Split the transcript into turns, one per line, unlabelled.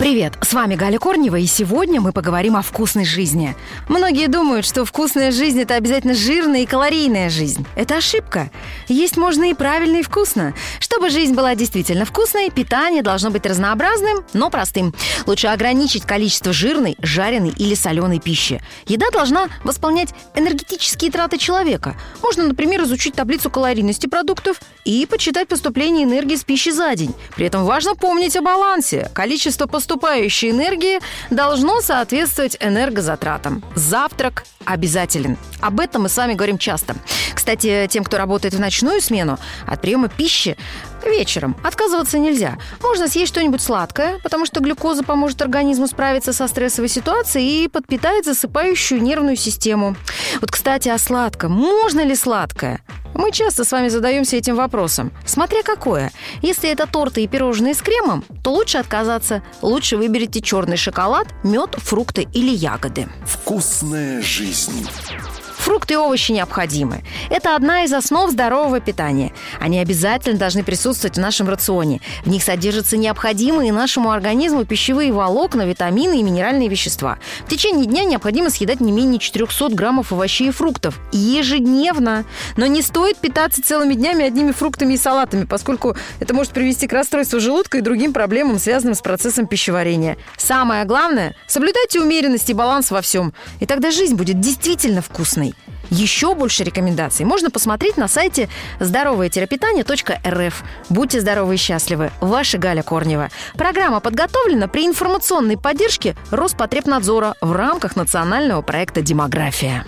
Привет, с вами Галя Корнева, и сегодня мы поговорим о вкусной жизни. Многие думают, что вкусная жизнь – это обязательно жирная и калорийная жизнь. Это ошибка. Есть можно и правильно, и вкусно. Чтобы жизнь была действительно вкусной, питание должно быть разнообразным, но простым. Лучше ограничить количество жирной, жареной или соленой пищи. Еда должна восполнять энергетические траты человека. Можно, например, изучить таблицу калорийности продуктов и почитать поступление энергии с пищи за день. При этом важно помнить о балансе. Количество поступления поступающей энергии должно соответствовать энергозатратам. Завтрак обязателен. Об этом мы с вами говорим часто. Кстати, тем, кто работает в ночную смену, от приема пищи вечером отказываться нельзя. Можно съесть что-нибудь сладкое, потому что глюкоза поможет организму справиться со стрессовой ситуацией и подпитает засыпающую нервную систему. Вот, кстати, о сладком. Можно ли сладкое? Мы часто с вами задаемся этим вопросом. Смотря какое. Если это торты и пирожные с кремом, то лучше отказаться. Лучше выберите черный шоколад, мед, фрукты или ягоды.
Вкусная жизнь.
Фрукты и овощи необходимы. Это одна из основ здорового питания. Они обязательно должны присутствовать в нашем рационе. В них содержатся необходимые нашему организму пищевые волокна, витамины и минеральные вещества. В течение дня необходимо съедать не менее 400 граммов овощей и фруктов. Ежедневно. Но не стоит питаться целыми днями одними фруктами и салатами, поскольку это может привести к расстройству желудка и другим проблемам, связанным с процессом пищеварения. Самое главное – соблюдайте умеренность и баланс во всем. И тогда жизнь будет действительно вкусной. Еще больше рекомендаций можно посмотреть на сайте здоровое-питание.рф. Будьте здоровы и счастливы. Ваша Галя Корнева. Программа подготовлена при информационной поддержке Роспотребнадзора в рамках национального проекта «Демография».